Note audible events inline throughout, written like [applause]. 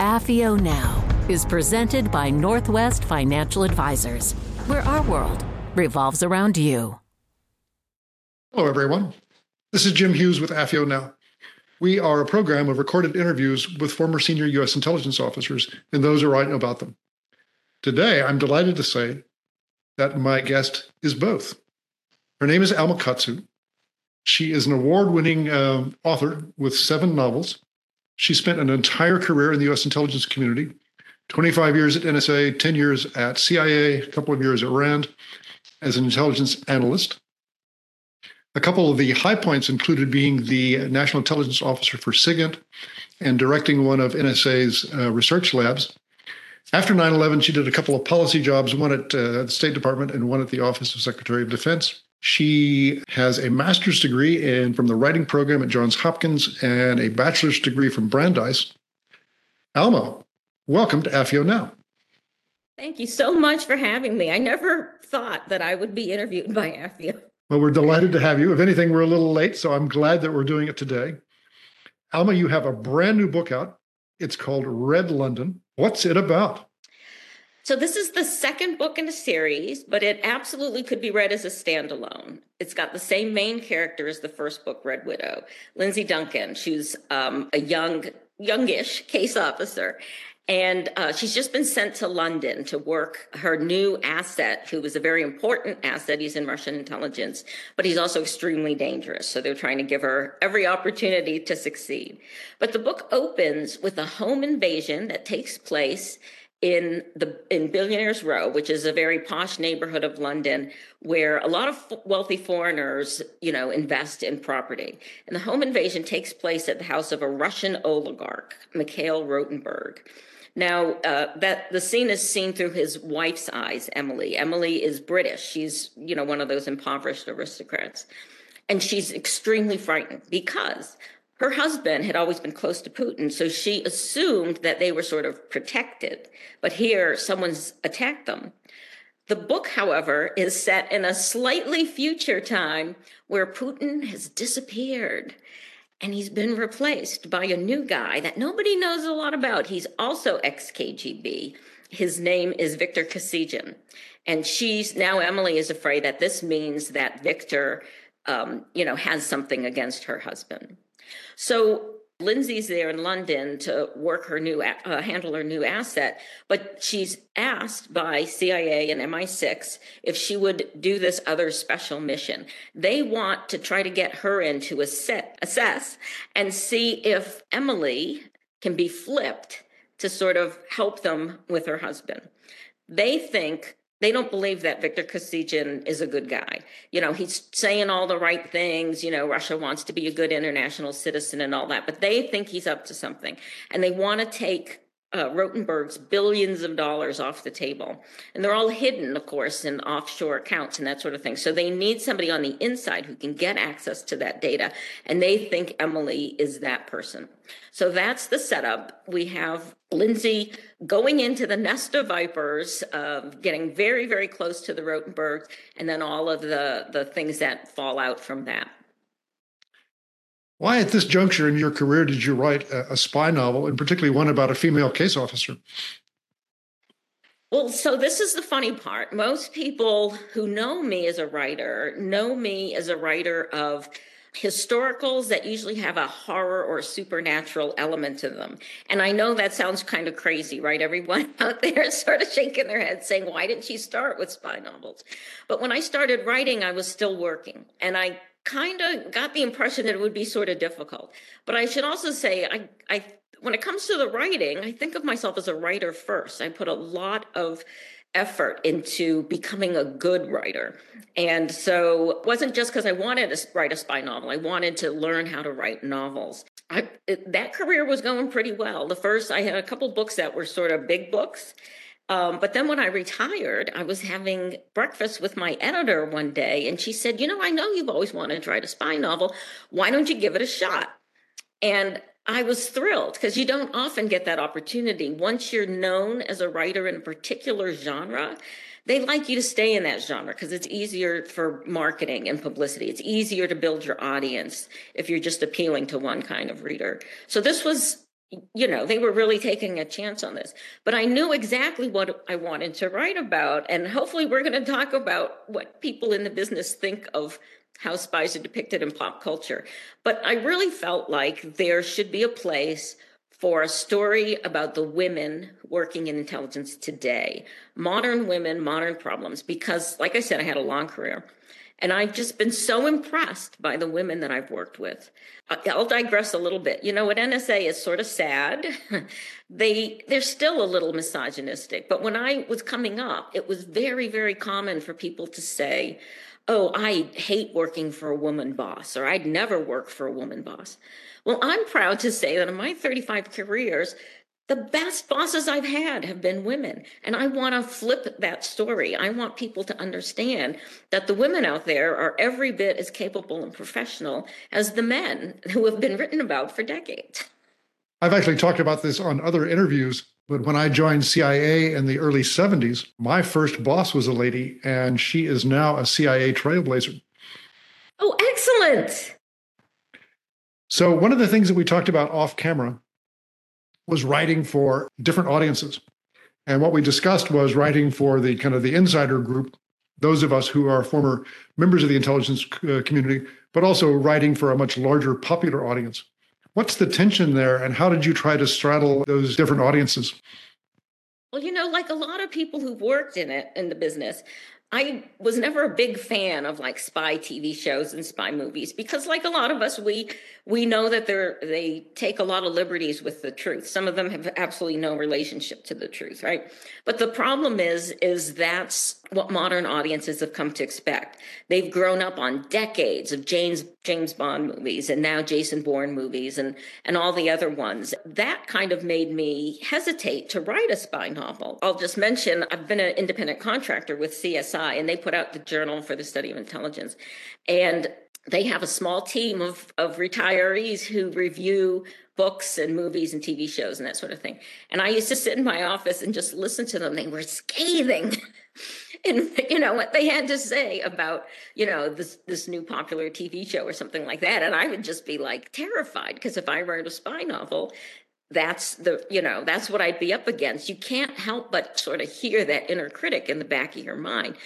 AFIO Now is presented by Northwest Financial Advisors, where our world revolves around you. Hello, everyone. This is Jim Hughes with AFIO Now. We are a program of recorded interviews with former senior U.S. intelligence officers and those who write about them. Today, I'm delighted to say that my guest is both. Her name is Alma Katsu. She is an award winning uh, author with seven novels. She spent an entire career in the US intelligence community 25 years at NSA, 10 years at CIA, a couple of years at RAND as an intelligence analyst. A couple of the high points included being the National Intelligence Officer for SIGINT and directing one of NSA's uh, research labs. After 9 11, she did a couple of policy jobs, one at uh, the State Department and one at the Office of Secretary of Defense. She has a master's degree in from the writing program at Johns Hopkins and a bachelor's degree from Brandeis. Alma, welcome to AFIO Now. Thank you so much for having me. I never thought that I would be interviewed by AFIO. Well, we're delighted to have you. If anything, we're a little late, so I'm glad that we're doing it today. Alma, you have a brand new book out. It's called Red London. What's it about? So this is the second book in a series, but it absolutely could be read as a standalone. It's got the same main character as the first book, Red Widow, Lindsay Duncan. She's um, a young, youngish case officer, and uh, she's just been sent to London to work her new asset, who is a very important asset. He's in Russian intelligence, but he's also extremely dangerous. So they're trying to give her every opportunity to succeed. But the book opens with a home invasion that takes place in the in Billionaires Row, which is a very posh neighborhood of London, where a lot of wealthy foreigners, you know, invest in property. And the home invasion takes place at the house of a Russian oligarch, Mikhail Rotenberg. Now, uh, that the scene is seen through his wife's eyes, Emily. Emily is British. She's, you know, one of those impoverished aristocrats. And she's extremely frightened because her husband had always been close to Putin, so she assumed that they were sort of protected. But here, someone's attacked them. The book, however, is set in a slightly future time where Putin has disappeared and he's been replaced by a new guy that nobody knows a lot about. He's also ex KGB. His name is Victor Kosygin. And she's now, Emily is afraid that this means that Victor, um, you know, has something against her husband. So Lindsay's there in London to work her new, uh, handle her new asset, but she's asked by CIA and MI6 if she would do this other special mission. They want to try to get her in to assess, assess and see if Emily can be flipped to sort of help them with her husband. They think they don't believe that Victor Kosygin is a good guy. You know, he's saying all the right things. You know, Russia wants to be a good international citizen and all that, but they think he's up to something. And they want to take uh, Rotenberg's billions of dollars off the table. And they're all hidden, of course, in offshore accounts and that sort of thing. So they need somebody on the inside who can get access to that data. And they think Emily is that person. So that's the setup. We have Lindsay going into the nest of vipers, uh, getting very, very close to the Rotenberg, and then all of the, the things that fall out from that. Why, at this juncture in your career, did you write a, a spy novel, and particularly one about a female case officer? Well, so this is the funny part. Most people who know me as a writer know me as a writer of historicals that usually have a horror or supernatural element to them. And I know that sounds kind of crazy, right? Everyone [laughs] out there is sort of shaking their head saying, why didn't she start with spy novels? But when I started writing, I was still working and I kind of got the impression that it would be sort of difficult. But I should also say, I, I, when it comes to the writing, I think of myself as a writer first. I put a lot of effort into becoming a good writer. And so it wasn't just because I wanted to write a spy novel, I wanted to learn how to write novels. I, that career was going pretty well. The first, I had a couple books that were sort of big books. Um, but then when I retired, I was having breakfast with my editor one day, and she said, You know, I know you've always wanted to write a spy novel. Why don't you give it a shot? And I was thrilled because you don't often get that opportunity. Once you're known as a writer in a particular genre, they like you to stay in that genre because it's easier for marketing and publicity. It's easier to build your audience if you're just appealing to one kind of reader. So this was you know, they were really taking a chance on this. But I knew exactly what I wanted to write about. And hopefully, we're going to talk about what people in the business think of how spies are depicted in pop culture. But I really felt like there should be a place for a story about the women working in intelligence today, modern women, modern problems, because, like I said, I had a long career. And I've just been so impressed by the women that I've worked with. I'll digress a little bit. You know, at NSA is sort of sad. [laughs] they they're still a little misogynistic, but when I was coming up, it was very very common for people to say, "Oh, I hate working for a woman boss," or "I'd never work for a woman boss." Well, I'm proud to say that in my 35 careers, the best bosses I've had have been women. And I want to flip that story. I want people to understand that the women out there are every bit as capable and professional as the men [laughs] who have been written about for decades. I've actually talked about this on other interviews, but when I joined CIA in the early 70s, my first boss was a lady, and she is now a CIA trailblazer. Oh, excellent. So, one of the things that we talked about off camera was writing for different audiences. And what we discussed was writing for the kind of the insider group, those of us who are former members of the intelligence uh, community, but also writing for a much larger popular audience. What's the tension there, and how did you try to straddle those different audiences? Well, you know, like a lot of people who've worked in it in the business, I was never a big fan of like spy TV shows and spy movies because like a lot of us we we know that they're they take a lot of liberties with the truth. Some of them have absolutely no relationship to the truth, right? But the problem is is that's what modern audiences have come to expect. They've grown up on decades of James James Bond movies and now Jason Bourne movies and and all the other ones. That kind of made me hesitate to write a spy novel. I'll just mention I've been an independent contractor with CSI and they put out the Journal for the Study of Intelligence. And they have a small team of, of retirees who review books and movies and TV shows and that sort of thing. And I used to sit in my office and just listen to them. They were scathing [laughs] and you know what they had to say about you know this this new popular TV show or something like that. And I would just be like terrified because if I wrote a spy novel, that's the you know that's what I'd be up against. You can't help but sort of hear that inner critic in the back of your mind.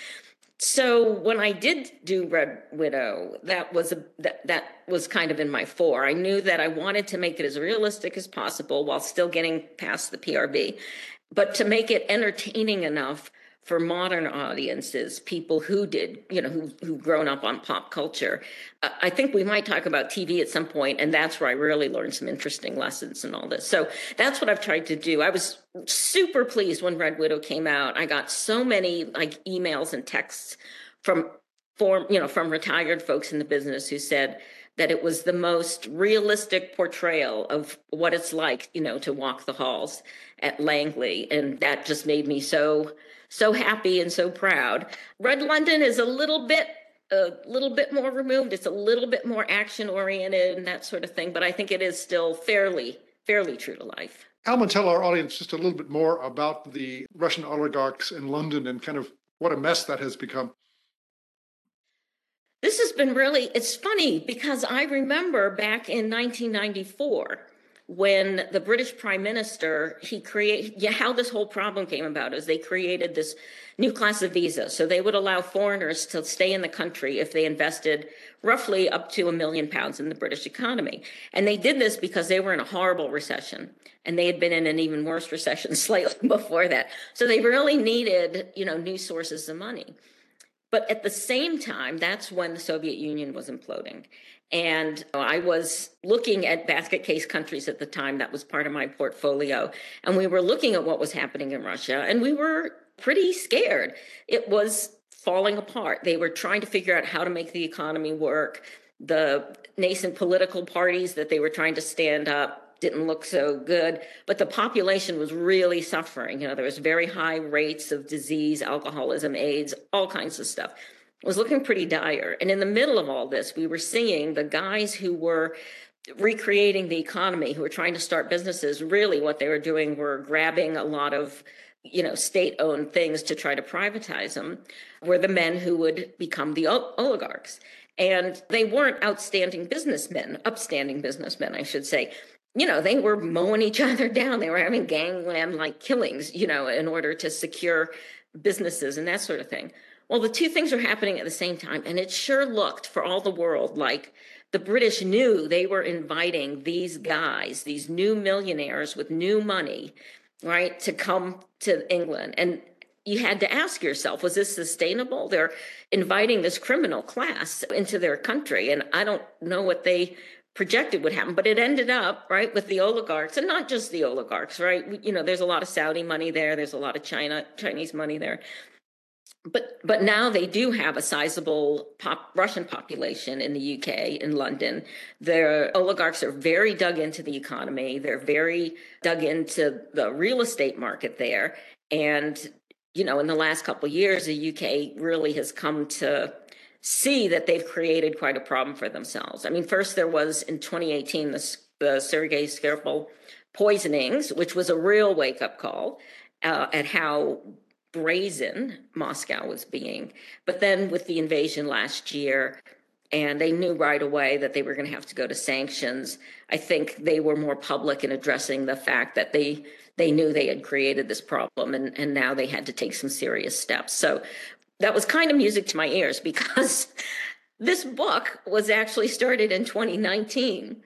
So when I did do Red Widow, that was a that, that was kind of in my fore. I knew that I wanted to make it as realistic as possible while still getting past the PRB, but to make it entertaining enough for modern audiences, people who did, you know, who who've grown up on pop culture. Uh, I think we might talk about TV at some point, and that's where I really learned some interesting lessons and all this. So that's what I've tried to do. I was super pleased when Red Widow came out. I got so many like emails and texts from form, you know, from retired folks in the business who said that it was the most realistic portrayal of what it's like, you know, to walk the halls at Langley, and that just made me so so happy and so proud. Red London is a little bit a little bit more removed. It's a little bit more action oriented and that sort of thing, but I think it is still fairly fairly true to life. Alma, tell our audience just a little bit more about the Russian oligarchs in London and kind of what a mess that has become. This has been really, it's funny because I remember back in 1994 when the British Prime Minister he created yeah, how this whole problem came about is they created this new class of visa. So they would allow foreigners to stay in the country if they invested roughly up to a million pounds in the British economy. And they did this because they were in a horrible recession and they had been in an even worse recession [laughs] slightly before that. So they really needed, you know, new sources of money. But at the same time, that's when the Soviet Union was imploding. And uh, I was looking at basket case countries at the time. That was part of my portfolio. And we were looking at what was happening in Russia, and we were pretty scared. It was falling apart. They were trying to figure out how to make the economy work. The nascent political parties that they were trying to stand up didn't look so good, but the population was really suffering. You know, there was very high rates of disease, alcoholism, AIDS, all kinds of stuff was looking pretty dire. And in the middle of all this, we were seeing the guys who were recreating the economy, who were trying to start businesses. Really, what they were doing were grabbing a lot of you know state owned things to try to privatize them were the men who would become the oligarchs and they weren't outstanding businessmen upstanding businessmen i should say you know, they were mowing each [laughs] other down. They were having gangland like killings, you know, in order to secure businesses and that sort of thing. Well, the two things were happening at the same time. And it sure looked for all the world like the British knew they were inviting these guys, these new millionaires with new money, right, to come to England. And you had to ask yourself, was this sustainable? They're inviting this criminal class into their country. And I don't know what they projected would happen, but it ended up, right, with the oligarchs and not just the oligarchs, right? You know, there's a lot of Saudi money there, there's a lot of China, Chinese money there. But but now they do have a sizable pop, Russian population in the UK, in London. Their oligarchs are very dug into the economy. They're very dug into the real estate market there. And you know, in the last couple of years, the UK really has come to see that they've created quite a problem for themselves. I mean, first there was in 2018 the, the Sergei Skripal poisonings, which was a real wake up call uh, at how brazen Moscow was being. But then with the invasion last year, and they knew right away that they were going to have to go to sanctions. I think they were more public in addressing the fact that they they knew they had created this problem and, and now they had to take some serious steps. So that was kind of music to my ears because [laughs] this book was actually started in 2019.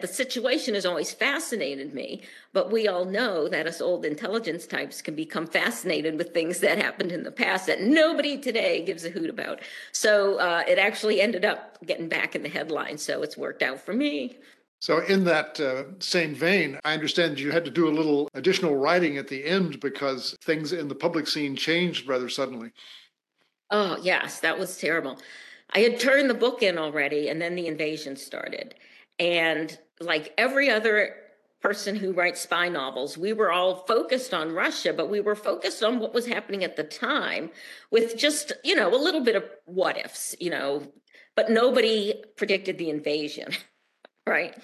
The situation has always fascinated me, but we all know that us old intelligence types can become fascinated with things that happened in the past that nobody today gives a hoot about. So uh, it actually ended up getting back in the headlines. So it's worked out for me. So, in that uh, same vein, I understand you had to do a little additional writing at the end because things in the public scene changed rather suddenly. Oh, yes, that was terrible. I had turned the book in already, and then the invasion started. And like every other person who writes spy novels, we were all focused on Russia, but we were focused on what was happening at the time with just, you know, a little bit of what ifs, you know, but nobody predicted the invasion. [laughs] Right.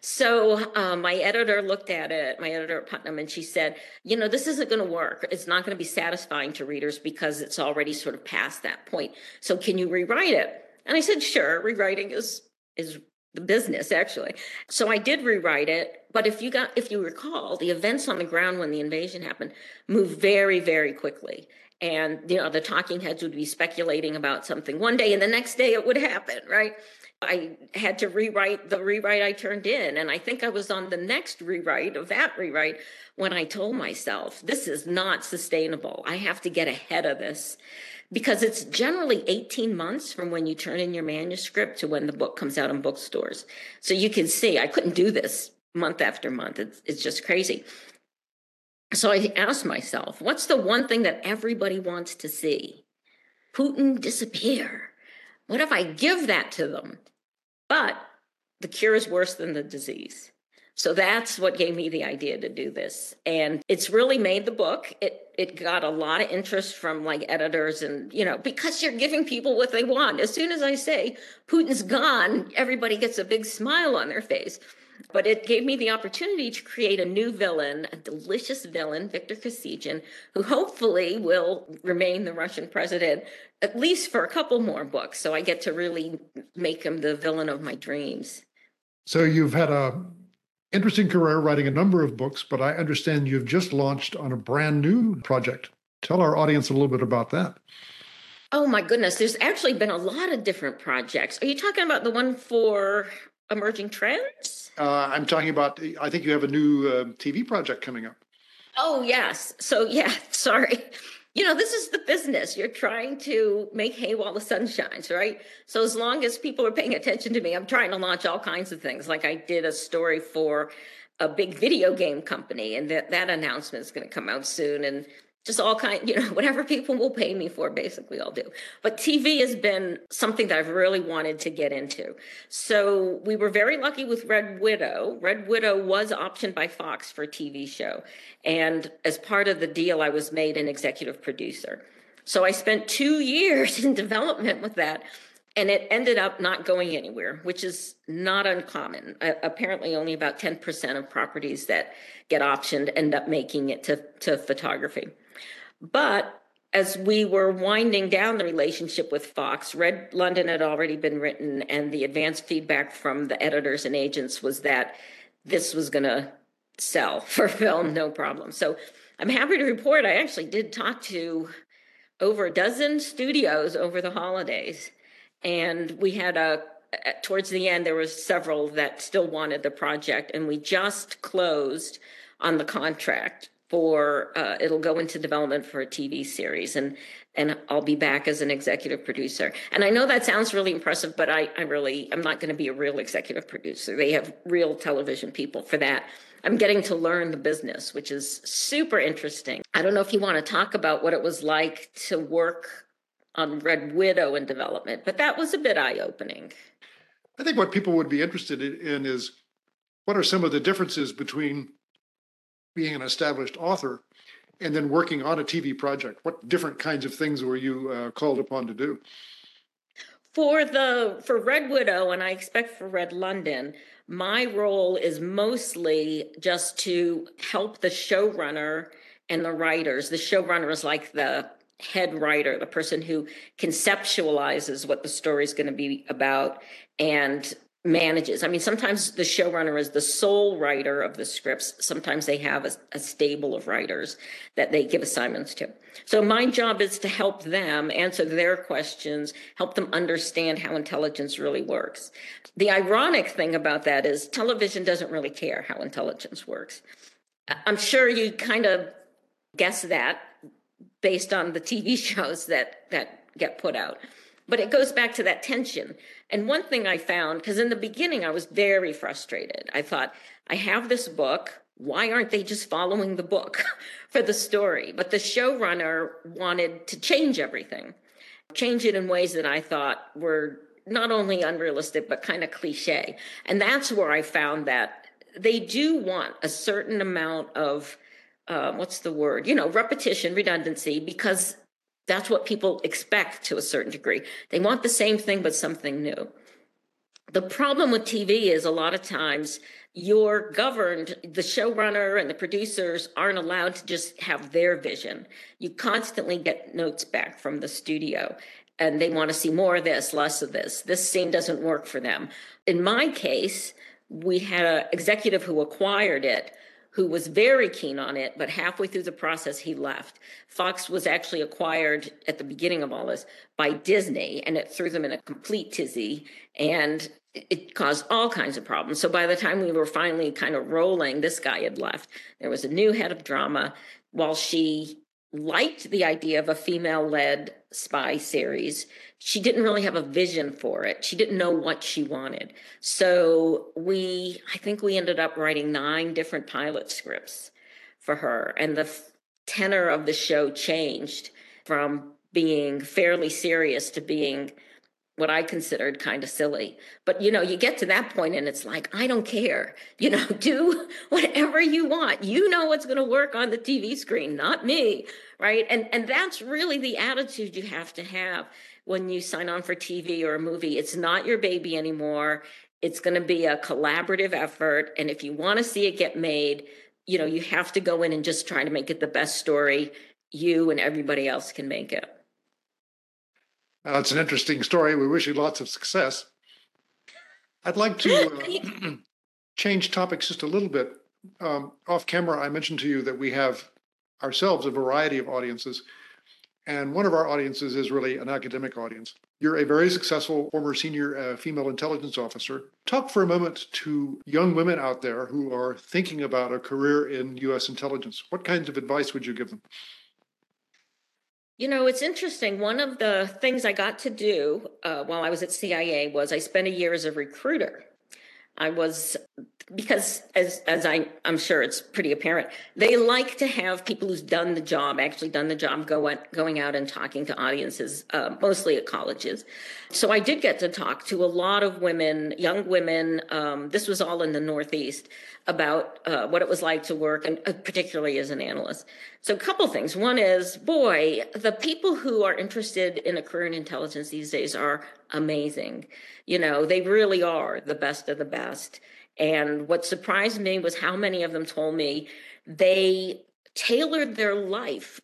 So um, my editor looked at it, my editor at Putnam, and she said, you know, this isn't going to work. It's not going to be satisfying to readers because it's already sort of past that point. So can you rewrite it? And I said, sure. Rewriting is is the business actually. So I did rewrite it. But if you got if you recall, the events on the ground when the invasion happened moved very very quickly and you know the talking heads would be speculating about something one day and the next day it would happen right I had to rewrite the rewrite I turned in. And I think I was on the next rewrite of that rewrite when I told myself, this is not sustainable. I have to get ahead of this because it's generally 18 months from when you turn in your manuscript to when the book comes out in bookstores. So you can see I couldn't do this month after month. It's, it's just crazy. So I asked myself, what's the one thing that everybody wants to see? Putin disappear. What if I give that to them? But the cure is worse than the disease. So that's what gave me the idea to do this. And it's really made the book. It it got a lot of interest from like editors and you know, because you're giving people what they want. As soon as I say Putin's gone, everybody gets a big smile on their face. But it gave me the opportunity to create a new villain, a delicious villain, Viktor Kosygin, who hopefully will remain the Russian president at least for a couple more books. So I get to really make him the villain of my dreams. So you've had a interesting career writing a number of books, but I understand you've just launched on a brand new project. Tell our audience a little bit about that. Oh my goodness, there's actually been a lot of different projects. Are you talking about the one for emerging trends? Uh, I'm talking about, I think you have a new uh, TV project coming up. Oh, yes. So, yeah, [laughs] sorry. You know, this is the business. You're trying to make hay while the sun shines, right? So, as long as people are paying attention to me, I'm trying to launch all kinds of things. Like I did a story for a big video game company, and that, that announcement is going to come out soon. And just all kind you know [laughs] whatever people will pay me for basically i'll do. But tv has been something that i've really wanted to get into. So we were very lucky with red widow. Red widow was optioned by fox for a tv show. And as part of the deal i was made an executive producer. So i spent two [laughs] years in development with that and it ended up not going anywhere, which is not uncommon. Uh, apparently, only about 10% of properties that get optioned end up making it to, to photography. But as we were winding down the relationship with Fox, Red London had already been written, and the advanced feedback from the editors and agents was that this was going to sell [laughs] for film, no problem. So I'm happy to report I actually did talk to over a dozen studios over the holidays. And we had a, towards the end, there was several that still wanted the project, and we just closed on the contract for uh, it'll go into development for a TV series and and I'll be back as an executive producer. And I know that sounds really impressive, but I, I really I'm not going to be a real executive producer. They have real television people for that. I'm getting to learn the business, which is super interesting. I don't know if you want to talk about what it was like to work on Red Widow in development, but that was a bit eye opening. I think what people would be interested in is what are some of the differences between being an established author and then working on a TV project? What different kinds of things were you uh, called upon to do? For the for Red Widow, and I expect for Red London, my role is mostly just to help the showrunner and the writers. The showrunner is like the head writer, the person who conceptualizes what the story is going to be about and manages. I mean, sometimes the showrunner is the sole writer of the scripts. Sometimes they have a, a, stable of writers that they give assignments to. So my job is to help them answer their questions, help them understand how intelligence really works. The ironic thing about that is television doesn't really care how intelligence works. I'm sure you kind of guess that based on the TV [laughs] shows that that get put out. But it goes back to that tension. And one thing I found, because in the beginning I was very frustrated. I thought, I have this book. Why aren't they just following the book [laughs] for the story? But the showrunner wanted to change everything, change it in ways that I thought were not only unrealistic, but kind of cliche. And that's where I found that they do want a certain amount of, uh, what's the word? You know, repetition, redundancy, because that's what people expect to a certain degree. They want the same thing, but something new. The problem with TV is a lot of times you're governed, the showrunner and the producers aren't allowed to just have their vision. You constantly get notes back from the studio and they want to see more of this, less of this. This scene doesn't work for them. In my case, we had an executive who acquired it who was very keen on it, but halfway through the process, he left. Fox was actually acquired at the beginning of all this by Disney, and it threw them in a complete tizzy, and it caused all kinds of problems. So by the time we were finally kind of rolling, this guy had left. There was a new head of drama. While she liked the idea of a female led spy series, she didn't really have a vision for it. She didn't know what she wanted. So we, I think we ended up writing nine different pilot scripts for her. And the tenor of the show changed from being fairly serious to being what I considered kind of silly. But you know, you get to that point and it's like, I don't care. [laughs] You know, do [laughs] whatever you want. You know what's going to work on the TV screen, not me, right? And and that's really the attitude you have to have when you sign on for TV or a movie. It's not your baby anymore. It's going to be a collaborative effort. And if you want to see it get made, you know, you have to go in and just try to make it the best story you and everybody else can make it. Well, it's an interesting story. We wish you lots of success. I'd like to uh, [laughs] [clears throat] change topics just a little bit. Um, off camera, I mentioned to you that we have ourselves a variety of audiences. And one of our audiences is really an academic audience. You're a very successful former senior uh, female intelligence officer. Talk for a moment to young women out there who are thinking about a career in U.S. intelligence. What kinds of advice would you give them? You know, it's interesting. One of the things I got to do uh, while I was at CIA was I spent a year as a recruiter. I was because as as I I'm sure it's pretty apparent they like to have people who's done the job actually done the job go at, going out and talking to audiences uh, mostly at colleges so I did get to talk to a lot of women young women um, this was all in the Northeast about uh, what it was like to work and uh, particularly as an analyst so a couple things. One is boy the people who are interested in a career in intelligence these days are amazing. You know they really are the best of the best. And what surprised me was how many of them told me they tailored their life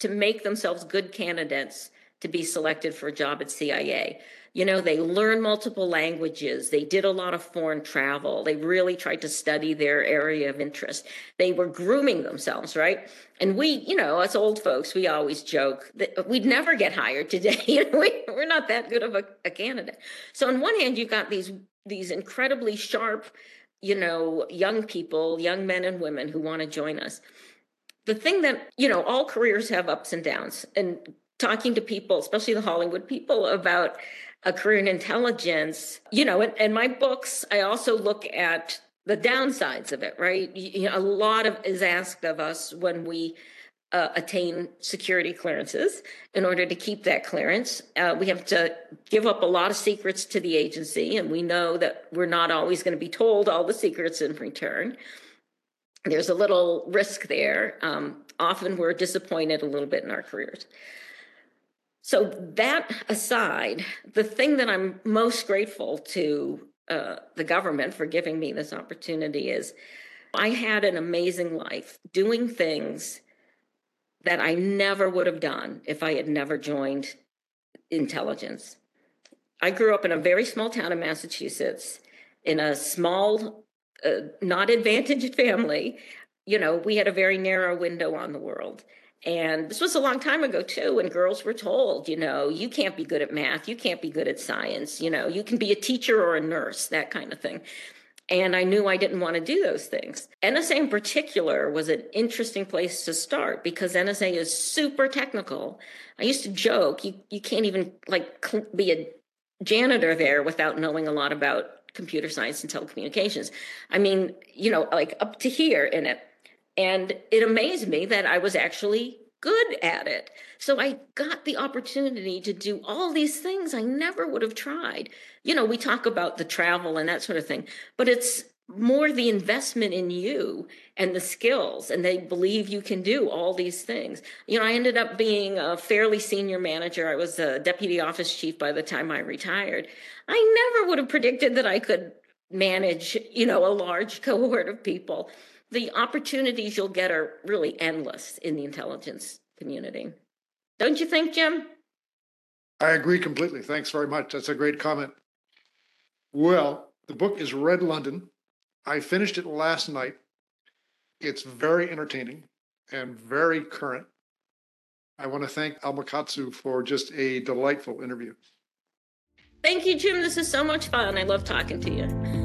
to make themselves good candidates to be selected for a job at CIA. You know, they learned multiple languages. They did a lot of foreign travel. They really tried to study their area of interest. They were grooming themselves, right? And we, you know, us old folks, we always joke that we'd never get hired today. [laughs] you know, we, we're not that good of a, a candidate. So on one hand, you've got these these incredibly sharp, you know, young people, young men and women who want to join us. The thing that, you know, all careers have ups and downs. And talking to people, especially the Hollywood people, about a career in intelligence, you know, and, and my books, I also look at the downsides of it, right? You know, a lot of is asked of us when we uh, attain security clearances. In order to keep that clearance, uh, we have to give up a lot of secrets to the agency, and we know that we're not always going to be told all the secrets in return. There's a little risk there. Um, often we're disappointed a little bit in our careers. So, that aside, the thing that I'm most grateful to uh, the government for giving me this opportunity is I had an amazing life doing things that I never would have done if I had never joined intelligence. I grew up in a very small town in Massachusetts in a small, uh, not advantaged [laughs] family. You know, we had a very narrow window on the world. And this was a long time ago, too, when girls were told, you know, you can't be good at math, you can't be good at science, you know, you can be a teacher or a nurse, that kind of thing. And I knew I didn't want to do those things. NSA in particular was an interesting place to start because NSA is super technical. I used to joke, you, you can't even like be a janitor there without knowing a lot about computer science and telecommunications. I mean, you know, like up to here in it. And it amazed me that I was actually good at it. So I got the opportunity to do all these things I never would have tried. You know, we talk about the travel and that sort of thing, but it's more the investment in you and the skills and they believe you can do all these things you know i ended up being a fairly senior manager i was a deputy office chief by the time i retired i never would have predicted that i could manage you know a large [laughs] cohort of people the opportunities you'll get are really endless in the intelligence community. Don't you think, Jim? I agree completely. Thanks very much. That's a great comment. Well, the book is Red London. I finished it last night. It's very entertaining and very current. I want to thank Alma Katsu for just a delightful interview. Thank you, Jim. This is so much fun. I love talking to you.